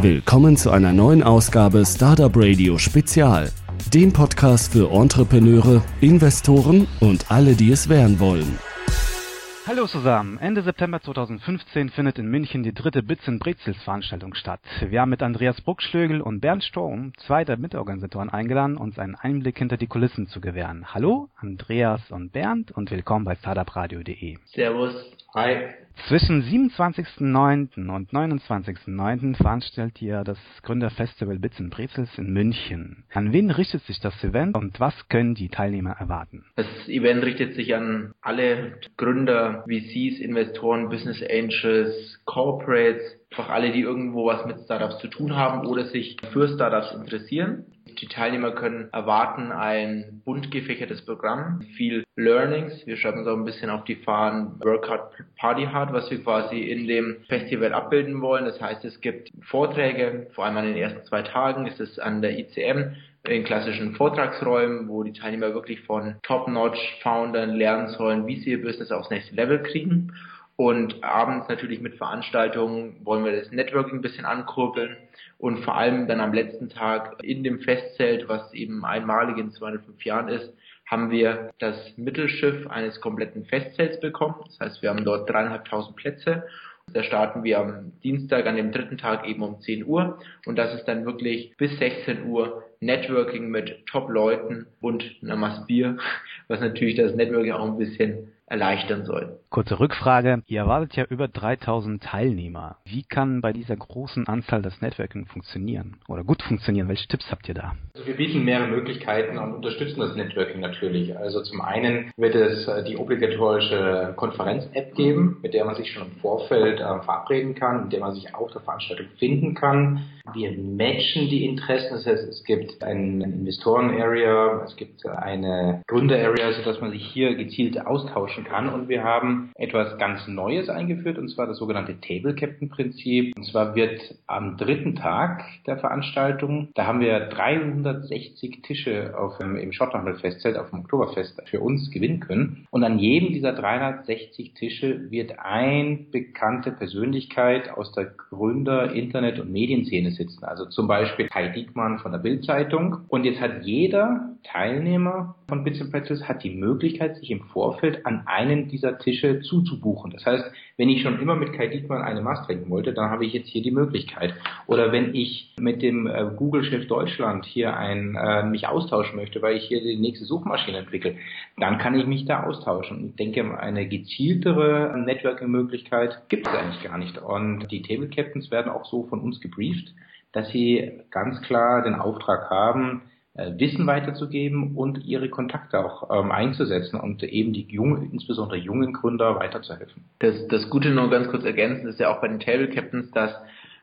Willkommen zu einer neuen Ausgabe Startup Radio Spezial, dem Podcast für Entrepreneure, Investoren und alle, die es werden wollen. Hallo zusammen. Ende September 2015 findet in München die dritte Bits in Brezels Veranstaltung statt. Wir haben mit Andreas Bruckschlögel und Bernd Sturm zwei der Mitorganisatoren eingeladen, uns einen Einblick hinter die Kulissen zu gewähren. Hallo, Andreas und Bernd und willkommen bei startupradio.de. Servus. Hi. Zwischen 27.09. und 29.09. veranstaltet ihr das Gründerfestival Bits in Brezels in München. An wen richtet sich das Event und was können die Teilnehmer erwarten? Das Event richtet sich an alle Gründer, VCs, Investoren, Business Angels, Corporates, einfach alle, die irgendwo was mit Startups zu tun haben oder sich für Startups interessieren. Die Teilnehmer können erwarten ein bunt gefächertes Programm, viel Learnings. Wir schreiben uns auch ein bisschen auf die Fahnen Work Hard, Party Hard, was wir quasi in dem Festival abbilden wollen. Das heißt, es gibt Vorträge, vor allem an den ersten zwei Tagen ist es an der ICM in klassischen Vortragsräumen, wo die Teilnehmer wirklich von Top-Notch-Foundern lernen sollen, wie sie ihr Business aufs nächste Level kriegen. Und abends natürlich mit Veranstaltungen wollen wir das Networking ein bisschen ankurbeln und vor allem dann am letzten Tag in dem Festzelt, was eben einmalig in 205 Jahren ist, haben wir das Mittelschiff eines kompletten Festzelts bekommen. Das heißt, wir haben dort dreieinhalbtausend Plätze. Da starten wir am Dienstag an dem dritten Tag eben um 10 Uhr und das ist dann wirklich bis 16 Uhr Networking mit Top-Leuten und einer Bier, was natürlich das Networking auch ein bisschen erleichtern soll. Kurze Rückfrage. Ihr erwartet ja über 3000 Teilnehmer. Wie kann bei dieser großen Anzahl das Networking funktionieren oder gut funktionieren? Welche Tipps habt ihr da? Also wir bieten mehrere Möglichkeiten und unterstützen das Networking natürlich. Also zum einen wird es äh, die obligatorische Konferenz-App geben, mit der man sich schon im Vorfeld äh, verabreden kann, mit der man sich auf der Veranstaltung finden kann. Wir matchen die Interessen, das heißt, es gibt ein Investoren-Area, es gibt eine Gründer-Area, sodass man sich hier gezielt austauschen kann. Und wir haben etwas ganz Neues eingeführt, und zwar das sogenannte Table Captain-Prinzip. Und zwar wird am dritten Tag der Veranstaltung, da haben wir 360 Tische auf, im Schottlandfestzelt auf dem Oktoberfest für uns gewinnen können. Und an jedem dieser 360 Tische wird ein bekannte Persönlichkeit aus der Gründer-, Internet- und Medienszene sitzen. Also zum Beispiel Kai Diekmann von der Bildzeitung. Und jetzt hat jeder Teilnehmer von Bits Pretzels hat die Möglichkeit, sich im Vorfeld an einen dieser Tische zuzubuchen. Das heißt, wenn ich schon immer mit Kai Diekmann eine Mast trinken wollte, dann habe ich jetzt hier die Möglichkeit. Oder wenn ich mit dem äh, Google-Chef Deutschland hier ein, äh, mich austauschen möchte, weil ich hier die nächste Suchmaschine entwickle, dann kann ich mich da austauschen. Ich denke, eine gezieltere Networking-Möglichkeit gibt es eigentlich gar nicht. Und die Table Captains werden auch so von uns gebrieft, dass sie ganz klar den Auftrag haben, Wissen weiterzugeben und ihre Kontakte auch ähm, einzusetzen und eben die jungen, insbesondere jungen Gründer weiterzuhelfen. Das, das Gute nur ganz kurz ergänzen ist ja auch bei den Table Captains, dass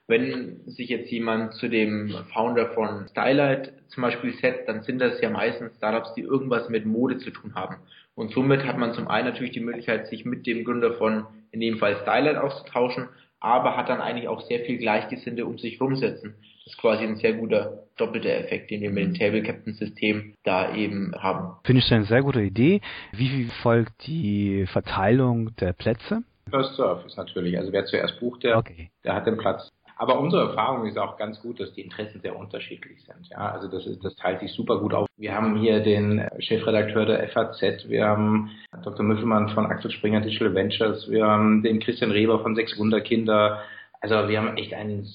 wenn sich jetzt jemand zu dem Founder von Stylight zum Beispiel setzt, dann sind das ja meistens Startups, die irgendwas mit Mode zu tun haben. Und somit hat man zum einen natürlich die Möglichkeit, sich mit dem Gründer von, in dem Fall Stylight auszutauschen, aber hat dann eigentlich auch sehr viel Gleichgesinnte um sich rumsetzen. Das ist quasi ein sehr guter doppelter Effekt, den wir mit dem Table Captain System da eben haben. Finde ich eine sehr gute Idee. Wie folgt die Verteilung der Plätze? First Serve ist natürlich. Also wer zuerst bucht, der, okay. der hat den Platz. Aber unsere Erfahrung ist auch ganz gut, dass die Interessen sehr unterschiedlich sind. Ja, also das, ist, das teilt sich super gut auf. Wir haben hier den Chefredakteur der FAZ, wir haben Dr. Müffelmann von Axel Springer Digital Ventures, wir haben den Christian Reber von Sechs Wunderkinder. Also wir haben echt einen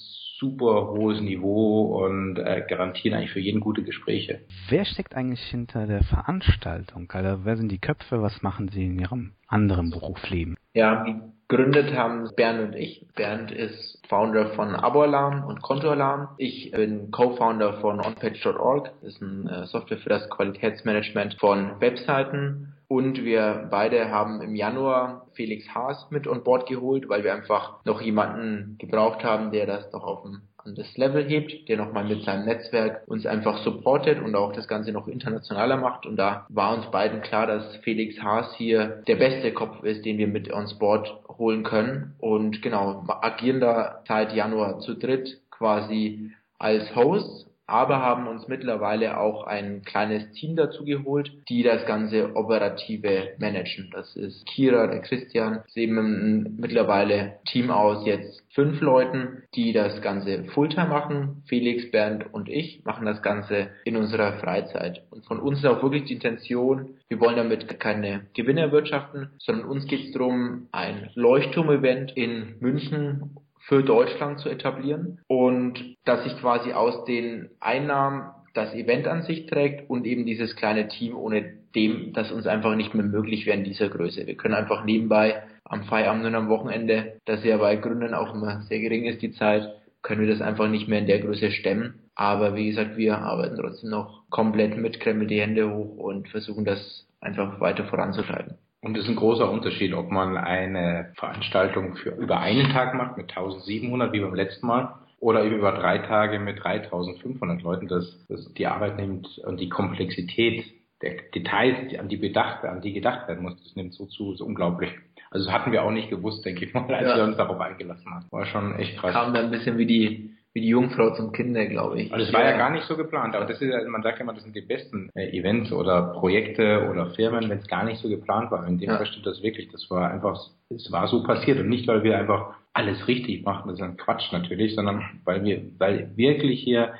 super hohes Niveau und äh, garantieren eigentlich für jeden gute Gespräche. Wer steckt eigentlich hinter der Veranstaltung? Also wer sind die Köpfe? Was machen Sie in Ihrem anderen Berufsleben? Ja, gegründet haben Bernd und ich. Bernd ist Founder von Aboalarm und Kontoalarm. Ich bin Co-Founder von onpage.org. Das ist eine äh, Software für das Qualitätsmanagement von Webseiten. Und wir beide haben im Januar Felix Haas mit on board geholt, weil wir einfach noch jemanden gebraucht haben, der das noch auf ein das Level hebt, der nochmal mit seinem Netzwerk uns einfach supportet und auch das Ganze noch internationaler macht. Und da war uns beiden klar, dass Felix Haas hier der beste Kopf ist, den wir mit ons board holen können. Und genau, agieren da seit Januar zu dritt quasi als Host aber haben uns mittlerweile auch ein kleines Team dazu geholt, die das ganze operative managen. Das ist Kira, der Christian, ist eben mittlerweile Team aus jetzt fünf Leuten, die das Ganze Fulltime machen. Felix, Bernd und ich machen das Ganze in unserer Freizeit. Und von uns ist auch wirklich die Intention, wir wollen damit keine Gewinne erwirtschaften, sondern uns geht es darum, ein Leuchtturm-Event in München für Deutschland zu etablieren und dass sich quasi aus den Einnahmen das Event an sich trägt und eben dieses kleine Team, ohne dem das uns einfach nicht mehr möglich wäre in dieser Größe. Wir können einfach nebenbei am Feierabend und am Wochenende, das ja bei Gründern auch immer sehr gering ist, die Zeit, können wir das einfach nicht mehr in der Größe stemmen. Aber wie gesagt, wir arbeiten trotzdem noch komplett mit, krempeln die Hände hoch und versuchen das einfach weiter voranzutreiben. Und es ist ein großer Unterschied, ob man eine Veranstaltung für über einen Tag macht mit 1700 wie beim letzten Mal oder eben über drei Tage mit 3500 Leuten. Das, das die Arbeit nimmt und die Komplexität der Details, an die bedacht, an die gedacht werden muss, das nimmt so zu, so unglaublich. Also das hatten wir auch nicht gewusst, denke ich mal, als ja. wir uns darauf eingelassen haben. War schon echt krass. Kam dann ein bisschen wie die wie die Jungfrau zum Kinder, glaube ich. Also es war ja gar nicht so geplant, aber das ist ja, man sagt ja immer, das sind die besten äh, Events oder Projekte oder Firmen, wenn es gar nicht so geplant war. In dem ja. Fall stimmt das wirklich. Das war einfach, es war so passiert und nicht, weil wir einfach alles richtig machen, das ist ein Quatsch natürlich, sondern weil wir, weil wirklich hier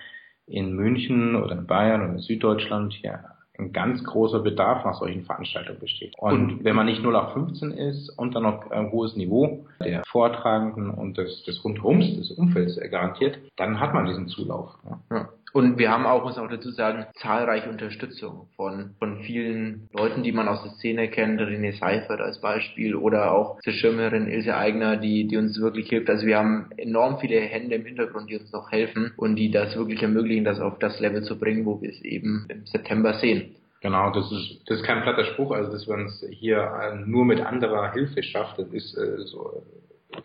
in München oder in Bayern oder in Süddeutschland hier ein ganz großer Bedarf nach solchen Veranstaltungen besteht. Und wenn man nicht 0 auf 15 ist und dann noch ein hohes Niveau der Vortragenden und des, des Rundums, des Umfelds garantiert, dann hat man diesen Zulauf. Ja. Und wir haben auch, muss auch dazu sagen, zahlreiche Unterstützung von, von vielen Leuten, die man aus der Szene kennt, René Seifert als Beispiel oder auch zur Schirmerin Ilse Eigner, die, die uns wirklich hilft. Also wir haben enorm viele Hände im Hintergrund, die uns noch helfen und die das wirklich ermöglichen, das auf das Level zu bringen, wo wir es eben im September sehen. Genau, das ist, das ist kein platter Spruch, also dass man es hier nur mit anderer Hilfe schafft, das ist äh, so,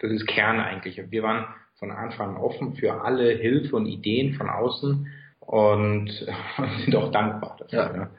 das ist Kern eigentlich. Wir waren von Anfang an offen für alle Hilfe und Ideen von außen und sind auch dankbar dafür. Ja. ja.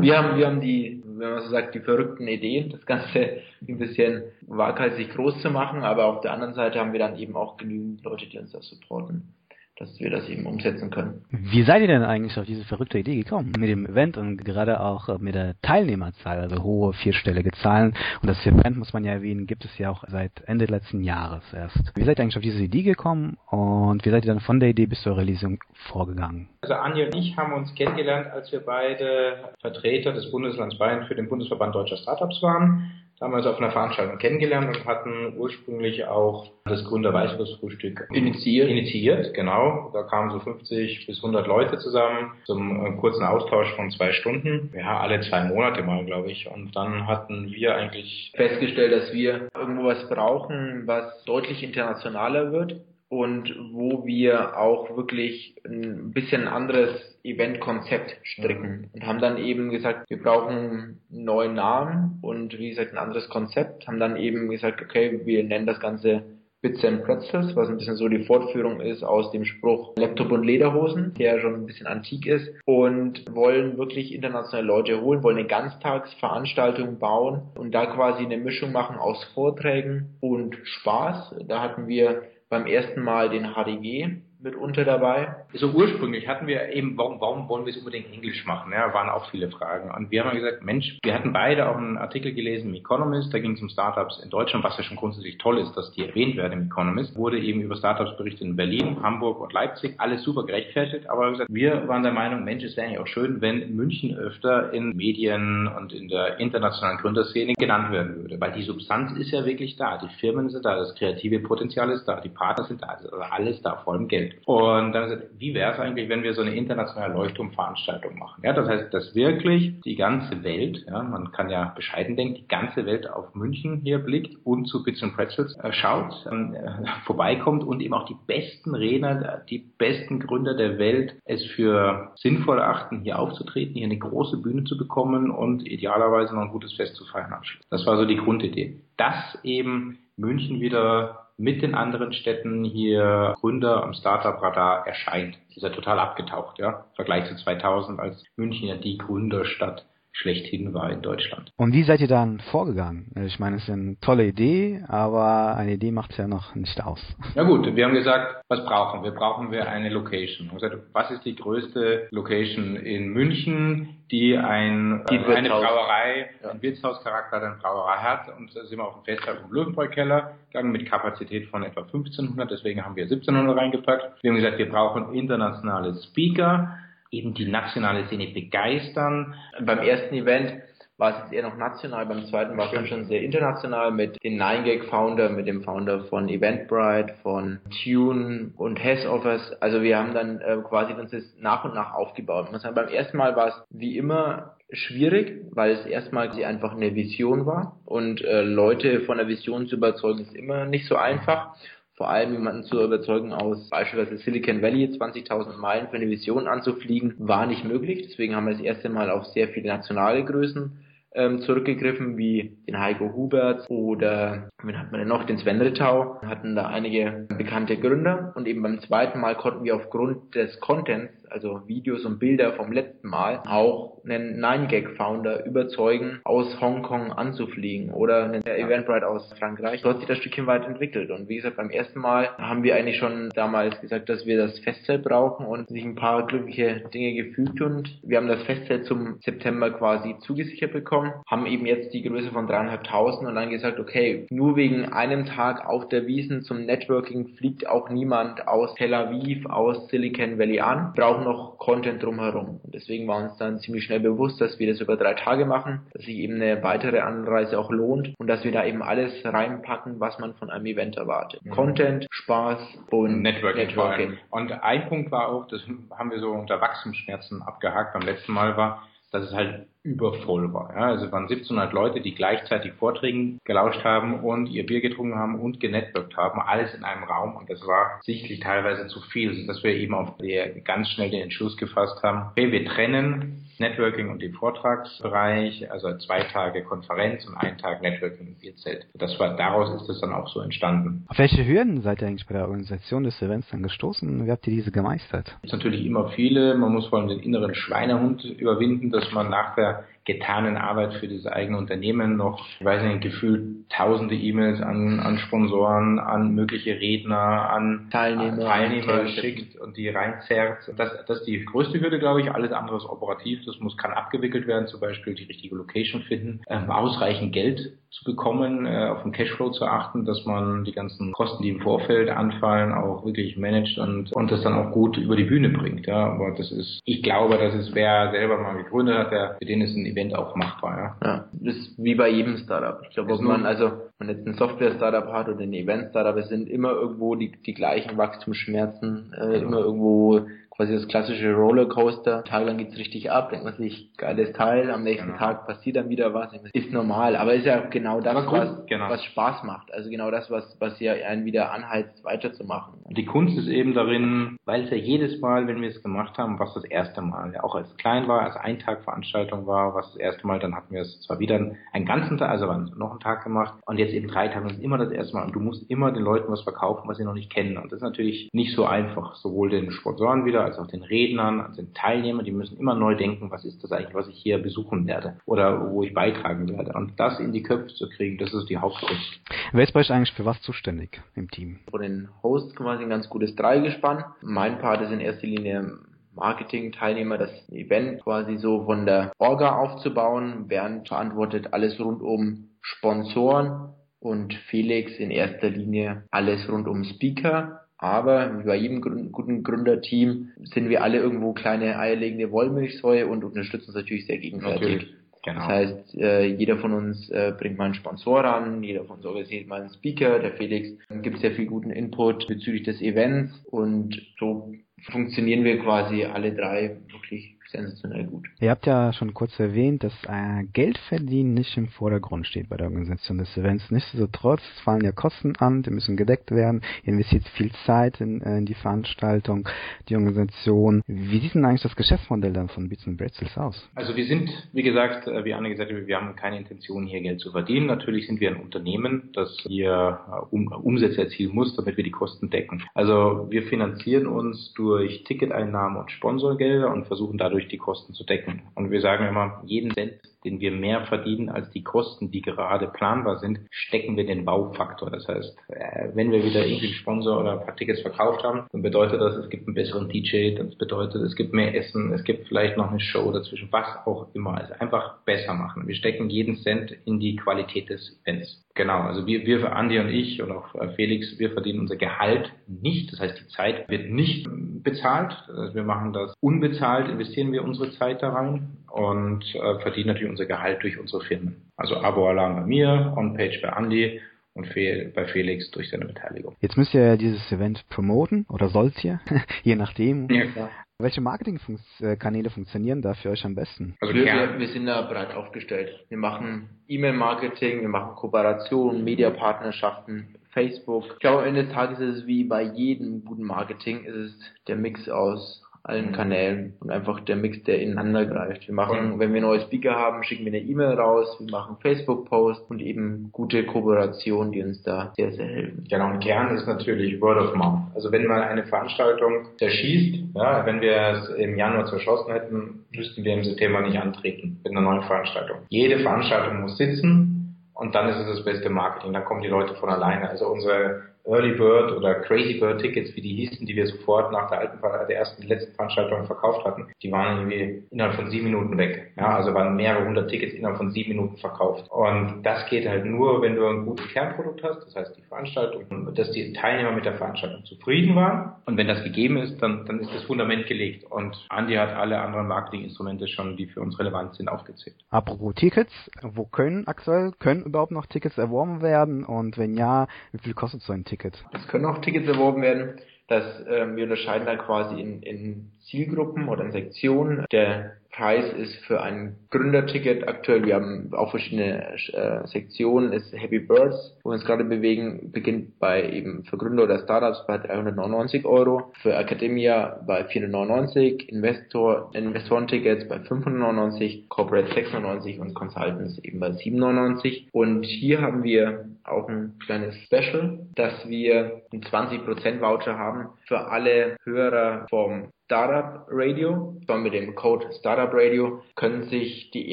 Wir haben, wir haben die, wenn man so sagt, die verrückten Ideen, das Ganze ein bisschen waghalsig groß zu machen, aber auf der anderen Seite haben wir dann eben auch genügend Leute, die uns das supporten dass wir das eben umsetzen können. Wie seid ihr denn eigentlich auf diese verrückte Idee gekommen mit dem Event und gerade auch äh, mit der Teilnehmerzahl, also hohe vierstellige Zahlen? Und das Event, muss man ja erwähnen, gibt es ja auch seit Ende letzten Jahres erst. Wie seid ihr eigentlich auf diese Idee gekommen und wie seid ihr dann von der Idee bis zur Realisierung vorgegangen? Also Anja und ich haben uns kennengelernt, als wir beide Vertreter des Bundeslands Bayern für den Bundesverband Deutscher Startups waren damals auf einer Veranstaltung kennengelernt und hatten ursprünglich auch das Gründer Weißwurstfrühstück initiiert. Initiiert, genau. Da kamen so 50 bis 100 Leute zusammen zum äh, kurzen Austausch von zwei Stunden. Ja, alle zwei Monate mal, glaube ich. Und dann hatten wir eigentlich festgestellt, dass wir irgendwo was brauchen, was deutlich internationaler wird und wo wir auch wirklich ein bisschen anderes Eventkonzept stricken. Und haben dann eben gesagt, wir brauchen einen neuen Namen und wie gesagt ein anderes Konzept, haben dann eben gesagt, okay, wir nennen das Ganze Bits and Pretzels, was ein bisschen so die Fortführung ist aus dem Spruch Laptop und Lederhosen, der schon ein bisschen antik ist. Und wollen wirklich internationale Leute holen, wollen eine Ganztagsveranstaltung bauen und da quasi eine Mischung machen aus Vorträgen und Spaß. Da hatten wir beim ersten Mal den HDG mitunter dabei. So ursprünglich hatten wir eben, warum, warum wollen wir es unbedingt Englisch machen? Ja, waren auch viele Fragen. Und wir haben gesagt, Mensch, wir hatten beide auch einen Artikel gelesen im Economist, da ging es um Startups in Deutschland, was ja schon grundsätzlich toll ist, dass die erwähnt werden im Economist. Wurde eben über Startups berichtet in Berlin, Hamburg und Leipzig, alles super gerechtfertigt. Aber gesagt, wir waren der Meinung, Mensch, es wäre eigentlich auch schön, wenn München öfter in Medien und in der internationalen Gründerszene genannt werden würde. Weil die Substanz ist ja wirklich da. Die Firmen sind da, das kreative Potenzial ist da, die Partner sind da, also alles da, vor allem Geld. Geld. Und dann gesagt, wie wäre es eigentlich, wenn wir so eine internationale Leuchtturmveranstaltung machen? Ja, das heißt, dass wirklich die ganze Welt, ja, man kann ja bescheiden denken, die ganze Welt auf München hier blickt und zu Bits and Pretzels äh, schaut, äh, vorbeikommt und eben auch die besten Redner, die besten Gründer der Welt es für sinnvoll erachten, hier aufzutreten, hier eine große Bühne zu bekommen und idealerweise noch ein gutes Fest zu feiern Das war so die Grundidee. Dass eben München wieder mit den anderen Städten hier Gründer am Startup-Radar erscheint. Ist ja total abgetaucht, ja. Im Vergleich zu 2000, als München ja die Gründerstadt schlechthin war in Deutschland. Und wie seid ihr dann vorgegangen? Ich meine, es ist eine tolle Idee, aber eine Idee macht es ja noch nicht aus. Na gut, wir haben gesagt, was brauchen wir? Brauchen wir eine Location? Wir haben gesagt, was ist die größte Location in München, die ein, die äh, eine Brauerei, ja. ein Wirtshauscharakter hat, eine Brauerei hat? Und da sind wir auf dem Festsaal vom Löwenbräu-Keller gegangen mit Kapazität von etwa 1500, deswegen haben wir 1700 reingepackt. Wir haben gesagt, wir brauchen internationale Speaker, eben die nationale Szene begeistern. Beim ersten Event war es jetzt eher noch national, beim zweiten war es dann schon sehr international mit den 9gag-Founder, mit dem Founder von Eventbrite, von Tune und Hess-Offers. Also wir haben dann äh, quasi uns das nach und nach aufgebaut. Man sagt, beim ersten Mal war es wie immer schwierig, weil es erstmal einfach eine Vision war und äh, Leute von der Vision zu überzeugen ist immer nicht so einfach vor allem jemanden zu überzeugen, aus beispielsweise Silicon Valley 20.000 Meilen für eine Vision anzufliegen, war nicht möglich. Deswegen haben wir das erste Mal auf sehr viele nationale Größen ähm, zurückgegriffen, wie den Heiko Hubert oder wen hat man denn noch, den Sven Rittau, hatten da einige bekannte Gründer. Und eben beim zweiten Mal konnten wir aufgrund des Contents also Videos und Bilder vom letzten Mal, auch einen 9gag-Founder überzeugen, aus Hongkong anzufliegen oder einen Eventbrite aus Frankreich. So hat sich das Stückchen weit entwickelt. Und wie gesagt, beim ersten Mal haben wir eigentlich schon damals gesagt, dass wir das Festzelt brauchen und sich ein paar glückliche Dinge gefügt und wir haben das Festzelt zum September quasi zugesichert bekommen, haben eben jetzt die Größe von dreieinhalbtausend und dann gesagt, okay, nur wegen einem Tag auf der Wiesen zum Networking fliegt auch niemand aus Tel Aviv, aus Silicon Valley an. Brauchen auch noch Content drumherum. Und deswegen war uns dann ziemlich schnell bewusst, dass wir das über drei Tage machen, dass sich eben eine weitere Anreise auch lohnt und dass wir da eben alles reinpacken, was man von einem Event erwartet. Mhm. Content, Spaß und Networking. Networking. Und ein Punkt war auch, das haben wir so unter Wachstumsschmerzen abgehakt beim letzten Mal war, dass es halt übervoll war. Ja, also waren 1700 Leute, die gleichzeitig Vorträgen gelauscht haben und ihr Bier getrunken haben und genetworked haben, alles in einem Raum und das war sichtlich teilweise zu viel, dass wir eben auf der ganz schnell den Entschluss gefasst haben, okay, wir trennen Networking und den Vortragsbereich, also zwei Tage Konferenz und einen Tag Networking im Bierzelt. Das war, daraus ist es dann auch so entstanden. Auf welche Hürden seid ihr eigentlich bei der Organisation des Events dann gestoßen? Wie habt ihr diese gemeistert? Es gibt natürlich immer viele. Man muss vor allem den inneren Schweinehund überwinden, dass man nach der getanen Arbeit für dieses eigene Unternehmen noch, ich weiß nicht, gefühlt tausende E-Mails an, an Sponsoren, an mögliche Redner, an Teilnehmer, Teilnehmer schickt und die reinzerrt. Das, das ist die größte Hürde, glaube ich. Alles andere ist operativ. Das muss, kann abgewickelt werden, zum Beispiel die richtige Location finden, ähm, ausreichend Geld zu bekommen, äh, auf den Cashflow zu achten, dass man die ganzen Kosten, die im Vorfeld anfallen, auch wirklich managt und, und das dann auch gut über die Bühne bringt. Ja, aber das ist, ich glaube, dass es wer selber mal gegründet hat, der, für den ist ein Event auch machbar. Ja, ja das ist wie bei jedem Startup. Ich glaube, ob man also man jetzt ein Software-Startup hat oder ein Event-Startup, es sind immer irgendwo die, die gleichen Wachstumsschmerzen, äh, immer irgendwo quasi das klassische Rollercoaster. Tag lang geht's richtig ab, denkt man sich, geiles Teil, am nächsten genau. Tag passiert dann wieder was. Ist normal, aber ist ja genau das, was, genau. was Spaß macht. Also genau das, was, was ja einen wieder anheizt, weiterzumachen. Die Kunst ist eben darin, weil es ja jedes Mal, wenn wir es gemacht haben, was das erste Mal, ja auch als klein war, als Eintagveranstaltung war, was das erste Mal, dann hatten wir es zwar wieder einen ganzen Tag, also noch einen Tag gemacht und jetzt eben drei Tage, das ist immer das erste Mal und du musst immer den Leuten was verkaufen, was sie noch nicht kennen und das ist natürlich nicht so einfach, sowohl den Sponsoren wieder als auch den Rednern, als den Teilnehmern, die müssen immer neu denken, was ist das eigentlich, was ich hier besuchen werde oder wo ich beitragen werde. Und das in die Köpfe zu kriegen, das ist die Hauptkunst. Wer ist bei euch eigentlich für was zuständig im Team? Von den Hosts quasi ein ganz gutes Dreigespann. Mein Part ist in erster Linie Marketing-Teilnehmer, das Event quasi so von der Orga aufzubauen. Bernd verantwortet alles rund um Sponsoren und Felix in erster Linie alles rund um Speaker. Aber wie bei jedem guten Gründerteam sind wir alle irgendwo kleine eierlegende Wollmilchsäue und unterstützen uns natürlich sehr gegenseitig. Natürlich. Genau. Das heißt, äh, jeder von uns äh, bringt mal einen Sponsor ran, jeder von uns organisiert mal einen Speaker, der Felix gibt sehr viel guten Input bezüglich des Events und so funktionieren wir quasi alle drei wirklich sensationell gut. Ihr habt ja schon kurz erwähnt, dass äh, Geldverdienen nicht im Vordergrund steht bei der Organisation des Events. Nichtsdestotrotz fallen ja Kosten an, die müssen gedeckt werden. Ihr investiert viel Zeit in, äh, in die Veranstaltung, die Organisation. Wie sieht denn eigentlich das Geschäftsmodell dann von Beats Bretzels aus? Also wir sind, wie gesagt, äh, wie Anne gesagt hat, wir haben keine Intention, hier Geld zu verdienen. Natürlich sind wir ein Unternehmen, das hier äh, um, Umsätze erzielen muss, damit wir die Kosten decken. Also wir finanzieren uns durch Ticketeinnahmen und Sponsorgelder und versuchen dadurch dadurch die Kosten zu decken. Und wir sagen immer, jeden Cent, den wir mehr verdienen als die Kosten, die gerade planbar sind, stecken wir den Baufaktor. Das heißt, äh, wenn wir wieder irgendwie einen Sponsor oder ein paar Tickets verkauft haben, dann bedeutet das, es gibt einen besseren DJ, das bedeutet, es gibt mehr Essen, es gibt vielleicht noch eine Show dazwischen, was auch immer. Also einfach besser machen. Wir stecken jeden Cent in die Qualität des Events. Genau, also wir, wir, Andi und ich und auch äh, Felix, wir verdienen unser Gehalt nicht. Das heißt, die Zeit wird nicht bezahlt. Wir machen das unbezahlt, investieren wir unsere Zeit da rein und äh, verdienen natürlich unser Gehalt durch unsere Firmen. Also Abo-Alarm bei mir, On-Page bei Andi und bei Felix durch seine Beteiligung. Jetzt müsst ihr ja dieses Event promoten oder sollt ihr, je nachdem. Ja, klar. Welche Marketingkanäle funktionieren da für euch am besten? Also wir, wir, wir sind da breit aufgestellt. Wir machen E-Mail-Marketing, wir machen Kooperationen, Mediapartnerschaften, Facebook. Ich glaube, am Ende des Tages ist es wie bei jedem guten Marketing, ist es der Mix aus allen Kanälen und einfach der Mix, der ineinander greift. Wir machen, wenn wir neue Speaker haben, schicken wir eine E-Mail raus, wir machen Facebook-Posts und eben gute Kooperationen, die uns da sehr, sehr helfen. Genau, und Kern ist natürlich Word of Mouth. Also wenn mal eine Veranstaltung zerschießt, ja, wenn wir es im Januar zerschossen hätten, müssten wir im September nicht antreten mit einer neuen Veranstaltung. Jede Veranstaltung muss sitzen und dann ist es das beste Marketing. Dann kommen die Leute von alleine. Also unsere Early Bird oder Crazy Bird Tickets, wie die hießen, die wir sofort nach der alten, der ersten, letzten Veranstaltung verkauft hatten, die waren irgendwie innerhalb von sieben Minuten weg. Ja, also waren mehrere hundert Tickets innerhalb von sieben Minuten verkauft. Und das geht halt nur, wenn du ein gutes Kernprodukt hast, das heißt die Veranstaltung, dass die Teilnehmer mit der Veranstaltung zufrieden waren. Und wenn das gegeben ist, dann, dann ist das Fundament gelegt. Und Andy hat alle anderen Marketinginstrumente schon, die für uns relevant sind, aufgezählt. Apropos Tickets, wo können aktuell, können überhaupt noch Tickets erworben werden? Und wenn ja, wie viel kostet so ein Ticket? Ticket. Es können auch Tickets erworben werden. dass ähm, wir unterscheiden da quasi in, in Zielgruppen oder in Sektionen. Der Preis ist für ein Gründerticket aktuell, wir haben auch verschiedene äh, Sektionen, ist Happy Birds, wo wir uns gerade bewegen, beginnt bei eben für Gründer oder Startups bei 399 Euro, für Academia bei 499, Investor, Investorentickets bei 599, Corporate 699 und Consultants eben bei 799. Und hier haben wir auch ein kleines Special, dass wir einen 20% Voucher haben für alle Hörer vom Startup Radio, zwar mit dem Code Startup Radio, können sich die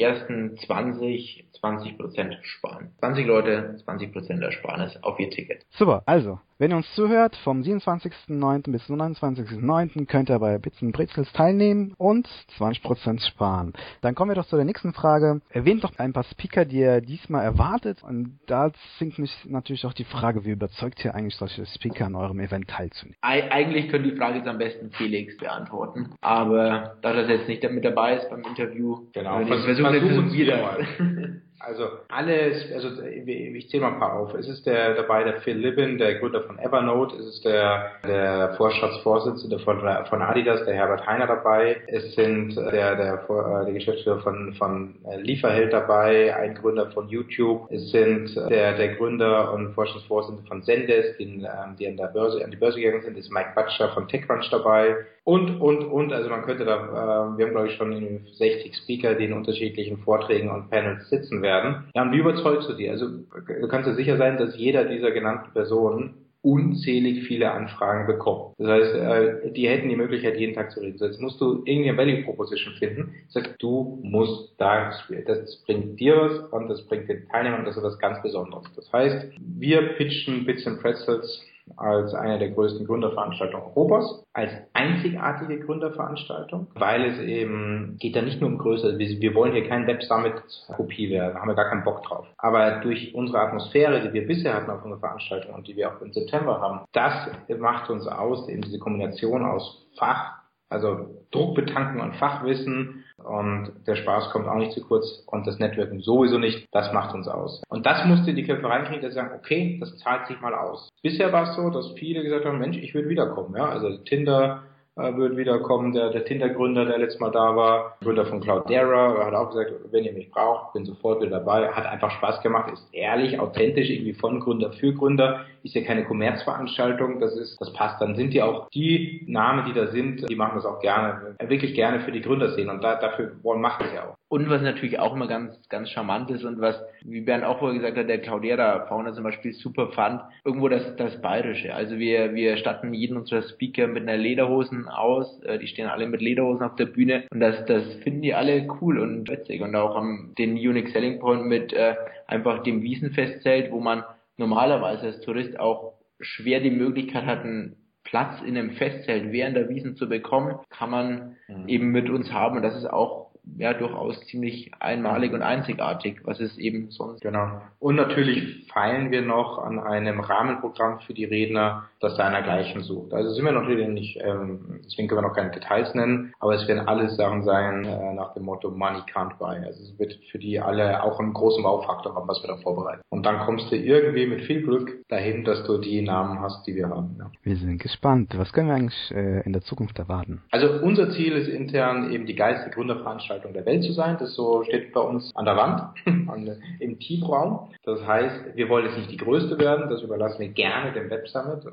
ersten 20 20% sparen. 20 Leute, 20% Ersparnis auf ihr Ticket. Super, also, wenn ihr uns zuhört, vom 27.09. bis zum 29.09. könnt ihr bei Bits und Brezels teilnehmen und 20% sparen. Dann kommen wir doch zu der nächsten Frage. Erwähnt doch ein paar Speaker, die ihr diesmal erwartet. Und da sinkt mich natürlich auch die Frage, wie überzeugt ihr eigentlich solche Speaker an eurem Event teilzunehmen? Eigentlich können die Frage jetzt am besten Felix beantworten. Aber da das jetzt nicht mit dabei ist beim Interview, genau. versuchen wir das. Also alles, also ich zähle mal ein paar auf. Es ist der dabei der Phil Libin, der Gründer von Evernote. Es ist der der Vorstandsvorsitzende von, von Adidas, der Herbert Heiner dabei. Es sind der der, der Geschäftsführer von von Lieferheld dabei, ein Gründer von YouTube. Es sind der der Gründer und Vorstandsvorsitzende von Zendesk, die, ähm, die an der Börse an die Börse gegangen sind. Ist Mike Butcher von TechCrunch dabei und und und. Also man könnte da, äh, wir haben glaube ich schon 60 Speaker, die in unterschiedlichen Vorträgen und Panels sitzen werden. Ja, und wie überzeugst du die? Also du kannst dir sicher sein, dass jeder dieser genannten Personen unzählig viele Anfragen bekommt. Das heißt, äh, die hätten die Möglichkeit, jeden Tag zu reden. Jetzt musst du irgendeine Value Proposition finden. Sag, du musst da, das bringt dir was und das bringt den Teilnehmern, das ist was ganz Besonderes. Das heißt, wir pitchen Bits and Pretzels als eine der größten Gründerveranstaltungen Europas, als einzigartige Gründerveranstaltung, weil es eben geht da nicht nur um Größe, wir, wollen hier kein Web Summit Kopie werden, haben wir gar keinen Bock drauf. Aber durch unsere Atmosphäre, die wir bisher hatten auf unserer Veranstaltung und die wir auch im September haben, das macht uns aus, eben diese Kombination aus Fach, also Druckbetankung an Fachwissen, und der Spaß kommt auch nicht zu kurz und das Networking sowieso nicht. Das macht uns aus. Und das musste die Köpfe reinkriegen, dass sie sagen, okay, das zahlt sich mal aus. Bisher war es so, dass viele gesagt haben, Mensch, ich würde wiederkommen. Ja, also Tinder wird wiederkommen. Der, der Tinder-Gründer, der letztes Mal da war, Gründer von Cloudera, hat auch gesagt, wenn ihr mich braucht, bin sofort wieder dabei. Hat einfach Spaß gemacht, ist ehrlich, authentisch, irgendwie von Gründer für Gründer. Ist ja keine Kommerzveranstaltung, das ist, das passt. Dann sind ja auch die Namen, die da sind, die machen das auch gerne, wirklich gerne für die Gründerszene und da, dafür wollen, macht es ja auch. Und was natürlich auch immer ganz, ganz charmant ist und was, wie Bernd auch vorher gesagt hat, der Claudera Fauna zum Beispiel super fand, irgendwo das, das Bayerische. Also wir, wir statten jeden unserer Speaker mit einer Lederhosen aus, äh, die stehen alle mit Lederhosen auf der Bühne. Und das, das finden die alle cool und witzig. Und auch am, den Unique Selling Point mit äh, einfach dem Wiesenfestzelt, wo man normalerweise als Tourist auch schwer die Möglichkeit hat, einen Platz in einem Festzelt während der Wiesen zu bekommen, kann man mhm. eben mit uns haben. Und das ist auch ja durchaus ziemlich einmalig und einzigartig, was es eben sonst. Genau. Und natürlich feilen wir noch an einem Rahmenprogramm für die Redner, das seinergleichen sucht. Also sind wir natürlich nicht, ähm, deswegen können wir noch keine Details nennen, aber es werden alles Sachen sein äh, nach dem Motto Money can't buy. Also es wird für die alle auch einen großen Baufaktor haben, was wir da vorbereiten. Und dann kommst du irgendwie mit viel Glück dahin, dass du die Namen hast, die wir haben. Ja. Wir sind gespannt. Was können wir eigentlich äh, in der Zukunft erwarten? Also unser Ziel ist intern eben die geilste Gründerveranstaltung Veranstaltung der Welt zu sein. Das so steht bei uns an der Wand, an, im Teamraum. Das heißt, wir wollen jetzt nicht die größte werden, das überlassen wir gerne dem Web Summit.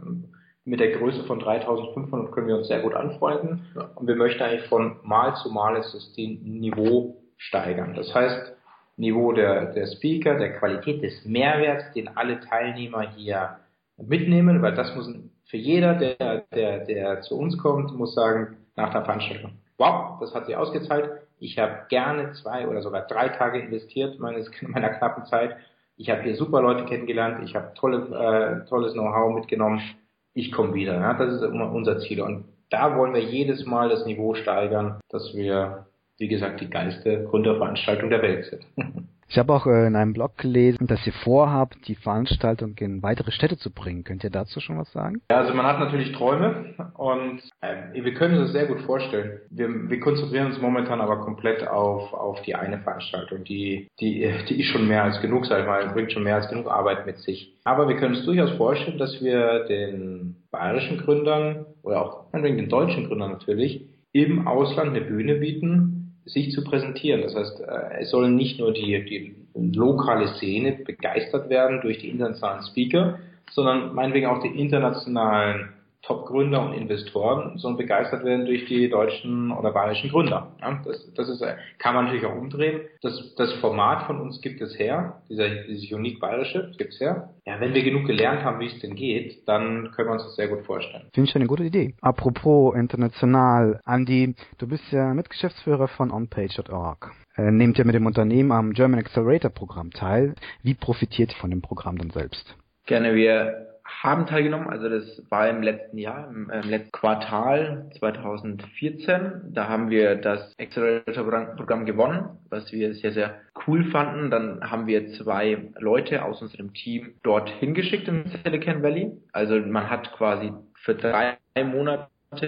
Mit der Größe von 3500 können wir uns sehr gut anfreunden. Und wir möchten eigentlich von Mal zu Mal das Systemniveau steigern. Das heißt, Niveau der, der Speaker, der Qualität des Mehrwerts, den alle Teilnehmer hier mitnehmen, weil das muss für jeder, der, der, der zu uns kommt, muss sagen, nach der Veranstaltung, wow, das hat sich ausgezahlt, ich habe gerne zwei oder sogar drei Tage investiert meines, meiner knappen Zeit. Ich habe hier super Leute kennengelernt. Ich habe tolle, äh, tolles Know-how mitgenommen. Ich komme wieder. Ja? Das ist immer unser Ziel. Und da wollen wir jedes Mal das Niveau steigern, dass wir, wie gesagt, die geilste Gründerveranstaltung der Welt sind. Ich habe auch äh, in einem Blog gelesen, dass ihr vorhabt, die Veranstaltung in weitere Städte zu bringen. Könnt ihr dazu schon was sagen? Ja, also man hat natürlich Träume und äh, wir können uns das sehr gut vorstellen. Wir, wir konzentrieren uns momentan aber komplett auf, auf die eine Veranstaltung, die, die, die ist schon mehr als genug, sag ich mal, bringt schon mehr als genug Arbeit mit sich. Aber wir können uns durchaus vorstellen, dass wir den bayerischen Gründern oder auch den deutschen Gründern natürlich im Ausland eine Bühne bieten, sich zu präsentieren. Das heißt, äh, es soll nicht nur die, die lokale Szene begeistert werden durch die internationalen Speaker, sondern meinetwegen auch die internationalen Top-Gründer und Investoren sollen begeistert werden durch die deutschen oder bayerischen Gründer. Ja, das, das ist, kann man natürlich auch umdrehen. Das, das Format von uns gibt es her, dieser, dieses Unique Bayerische gibt es her. Ja, wenn wir genug gelernt haben, wie es denn geht, dann können wir uns das sehr gut vorstellen. Finde ich eine gute Idee. Apropos international, Andy, du bist ja Mitgeschäftsführer von onpage.org. Äh, nehmt ihr mit dem Unternehmen am German Accelerator Programm teil. Wie profitiert ihr von dem Programm dann selbst? Gerne, wir haben teilgenommen, also das war im letzten Jahr, im, im letzten Quartal 2014. Da haben wir das Accelerator-Programm gewonnen, was wir sehr, sehr cool fanden. Dann haben wir zwei Leute aus unserem Team dort hingeschickt in Silicon Valley. Also man hat quasi für drei Monate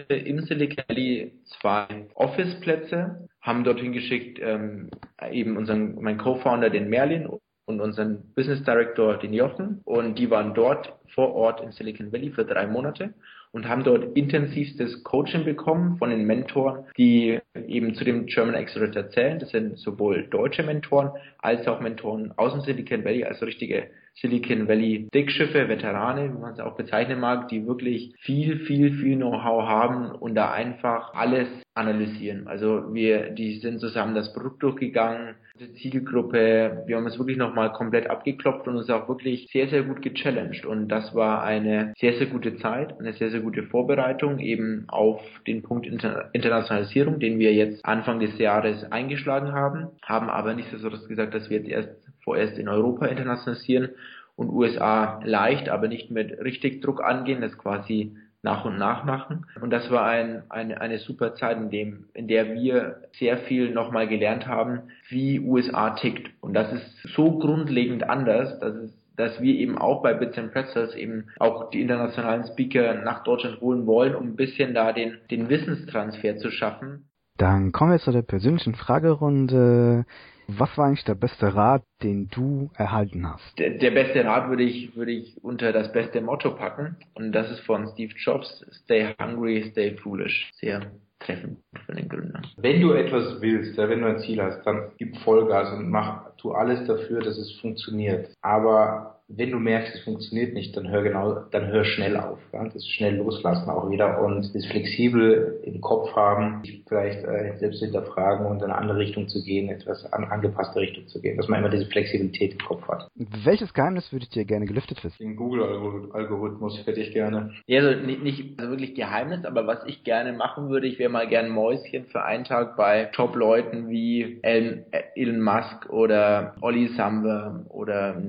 im Silicon Valley zwei Office-Plätze, haben dort hingeschickt ähm, eben unseren, mein Co-Founder, den Merlin und unseren Business Director, den Jochen. Und die waren dort vor Ort in Silicon Valley für drei Monate und haben dort intensivstes Coaching bekommen von den Mentoren, die eben zu dem German Accelerator zählen. Das sind sowohl deutsche Mentoren als auch Mentoren aus dem Silicon Valley, also richtige Silicon Valley Dickschiffe, Veterane, wie man es auch bezeichnen mag, die wirklich viel, viel, viel Know-how haben und da einfach alles analysieren. Also wir, die sind zusammen das Produkt durchgegangen, die Zielgruppe, wir haben es wirklich nochmal komplett abgeklopft und uns auch wirklich sehr, sehr gut gechallenged. Und das war eine sehr, sehr gute Zeit, eine sehr, sehr gute Vorbereitung eben auf den Punkt Inter Internationalisierung, den wir jetzt Anfang des Jahres eingeschlagen haben, haben aber nichtsdestotrotz gesagt, dass wir jetzt erst vorerst in Europa internationalisieren und USA leicht, aber nicht mit richtig Druck angehen, das quasi nach und nach machen. Und das war ein, eine, eine super Zeit, in, dem, in der wir sehr viel nochmal gelernt haben, wie USA tickt. Und das ist so grundlegend anders, dass es dass wir eben auch bei Bits and Pretzels eben auch die internationalen Speaker nach Deutschland holen wollen, um ein bisschen da den, den Wissenstransfer zu schaffen. Dann kommen wir zu der persönlichen Fragerunde. Was war eigentlich der beste Rat, den du erhalten hast? Der, der, beste Rat würde ich, würde ich unter das beste Motto packen. Und das ist von Steve Jobs. Stay hungry, stay foolish. Sehr treffend für den Gründer. Wenn du etwas willst, wenn du ein Ziel hast, dann gib Vollgas und mach, tu alles dafür, dass es funktioniert. Aber wenn du merkst, es funktioniert nicht, dann hör genau, dann hör schnell auf. Ja? Das schnell loslassen auch wieder und das flexibel im Kopf haben, vielleicht äh, selbst hinterfragen und in eine andere Richtung zu gehen, etwas an, angepasste Richtung zu gehen, dass man immer diese Flexibilität im Kopf hat. Welches Geheimnis würdet ihr gerne gelüftet wissen? Den Google-Algorithmus hätte ich gerne. Ja, also nicht, nicht also wirklich Geheimnis, aber was ich gerne machen würde, ich wäre mal gern Mäuschen für einen Tag bei Top-Leuten wie Elon Musk oder Olli Samwer oder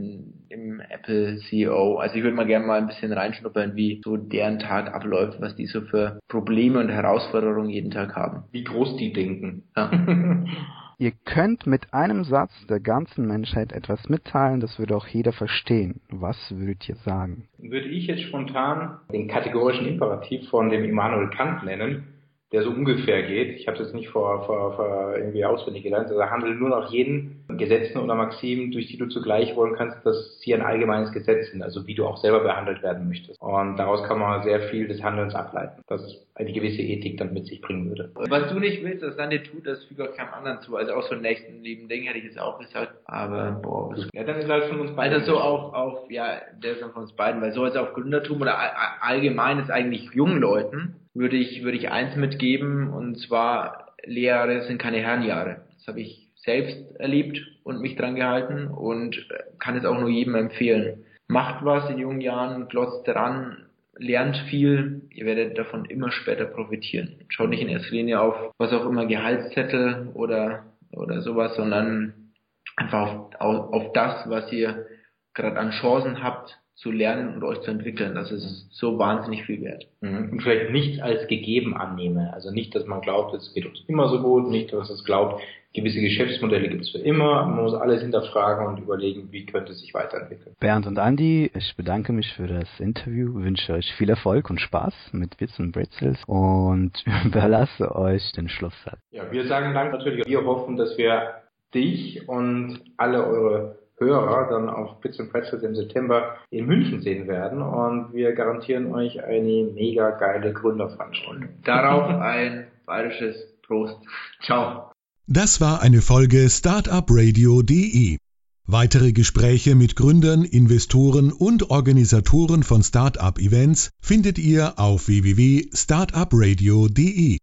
im Apple CEO. Also ich würde mal gerne mal ein bisschen reinschnuppern, wie so deren Tag abläuft, was die so für Probleme und Herausforderungen jeden Tag haben. Wie groß die denken. Ja. Ihr könnt mit einem Satz der ganzen Menschheit etwas mitteilen, das würde auch jeder verstehen. Was würdet ihr sagen? Würde ich jetzt spontan den kategorischen Imperativ von dem Immanuel Kant nennen, der so ungefähr geht. Ich habe das nicht vor, vor, vor irgendwie auswendig gelernt. Also handelt nur nach jenen Gesetzen oder Maximen, durch die du zugleich wollen kannst, dass sie ein allgemeines Gesetz sind, also wie du auch selber behandelt werden möchtest. Und daraus kann man sehr viel des Handelns ableiten, dass eine gewisse Ethik dann mit sich bringen würde. Was du nicht willst, dass dann dir tut, das fügt auch keinem anderen zu. Also auch so ein nächsten lieben Ding hätte ich jetzt auch gesagt. Aber boah, ja, dann ist halt von uns beiden. Also so auf, auf, ja, der ist dann von uns beiden, weil so als auf Gründertum oder allgemein ist eigentlich jungen Leuten würde ich, würde ich eins mitgeben, und zwar Lehrjahre sind keine Herrenjahre. Das habe ich selbst erlebt und mich dran gehalten und kann es auch nur jedem empfehlen. Macht was in jungen Jahren, glotzt dran, lernt viel, ihr werdet davon immer später profitieren. Schaut nicht in erster Linie auf was auch immer Gehaltszettel oder, oder sowas, sondern einfach auf, auf, auf das, was ihr gerade an Chancen habt, zu lernen und euch zu entwickeln. Das ist so wahnsinnig viel wert. Mhm. Und vielleicht nicht als gegeben annehme. Also nicht, dass man glaubt, es geht uns immer so gut, nicht, dass es glaubt, gewisse Geschäftsmodelle gibt es für immer. Man muss alles hinterfragen und überlegen, wie könnte es sich weiterentwickeln. Bernd und Andi, ich bedanke mich für das Interview, wünsche euch viel Erfolg und Spaß mit Witz und Bretzels und überlasse euch den Schlusssatz. Ja, wir sagen Dank natürlich. Wir hoffen, dass wir dich und alle eure Hörer dann auf Pizza and Pretzels im September in München sehen werden und wir garantieren euch eine mega geile Gründerveranstaltung. Darauf ein bayerisches Prost. Ciao. Das war eine Folge Startupradio.de. Weitere Gespräche mit Gründern, Investoren und Organisatoren von Startup-Events findet ihr auf www.startupradio.de.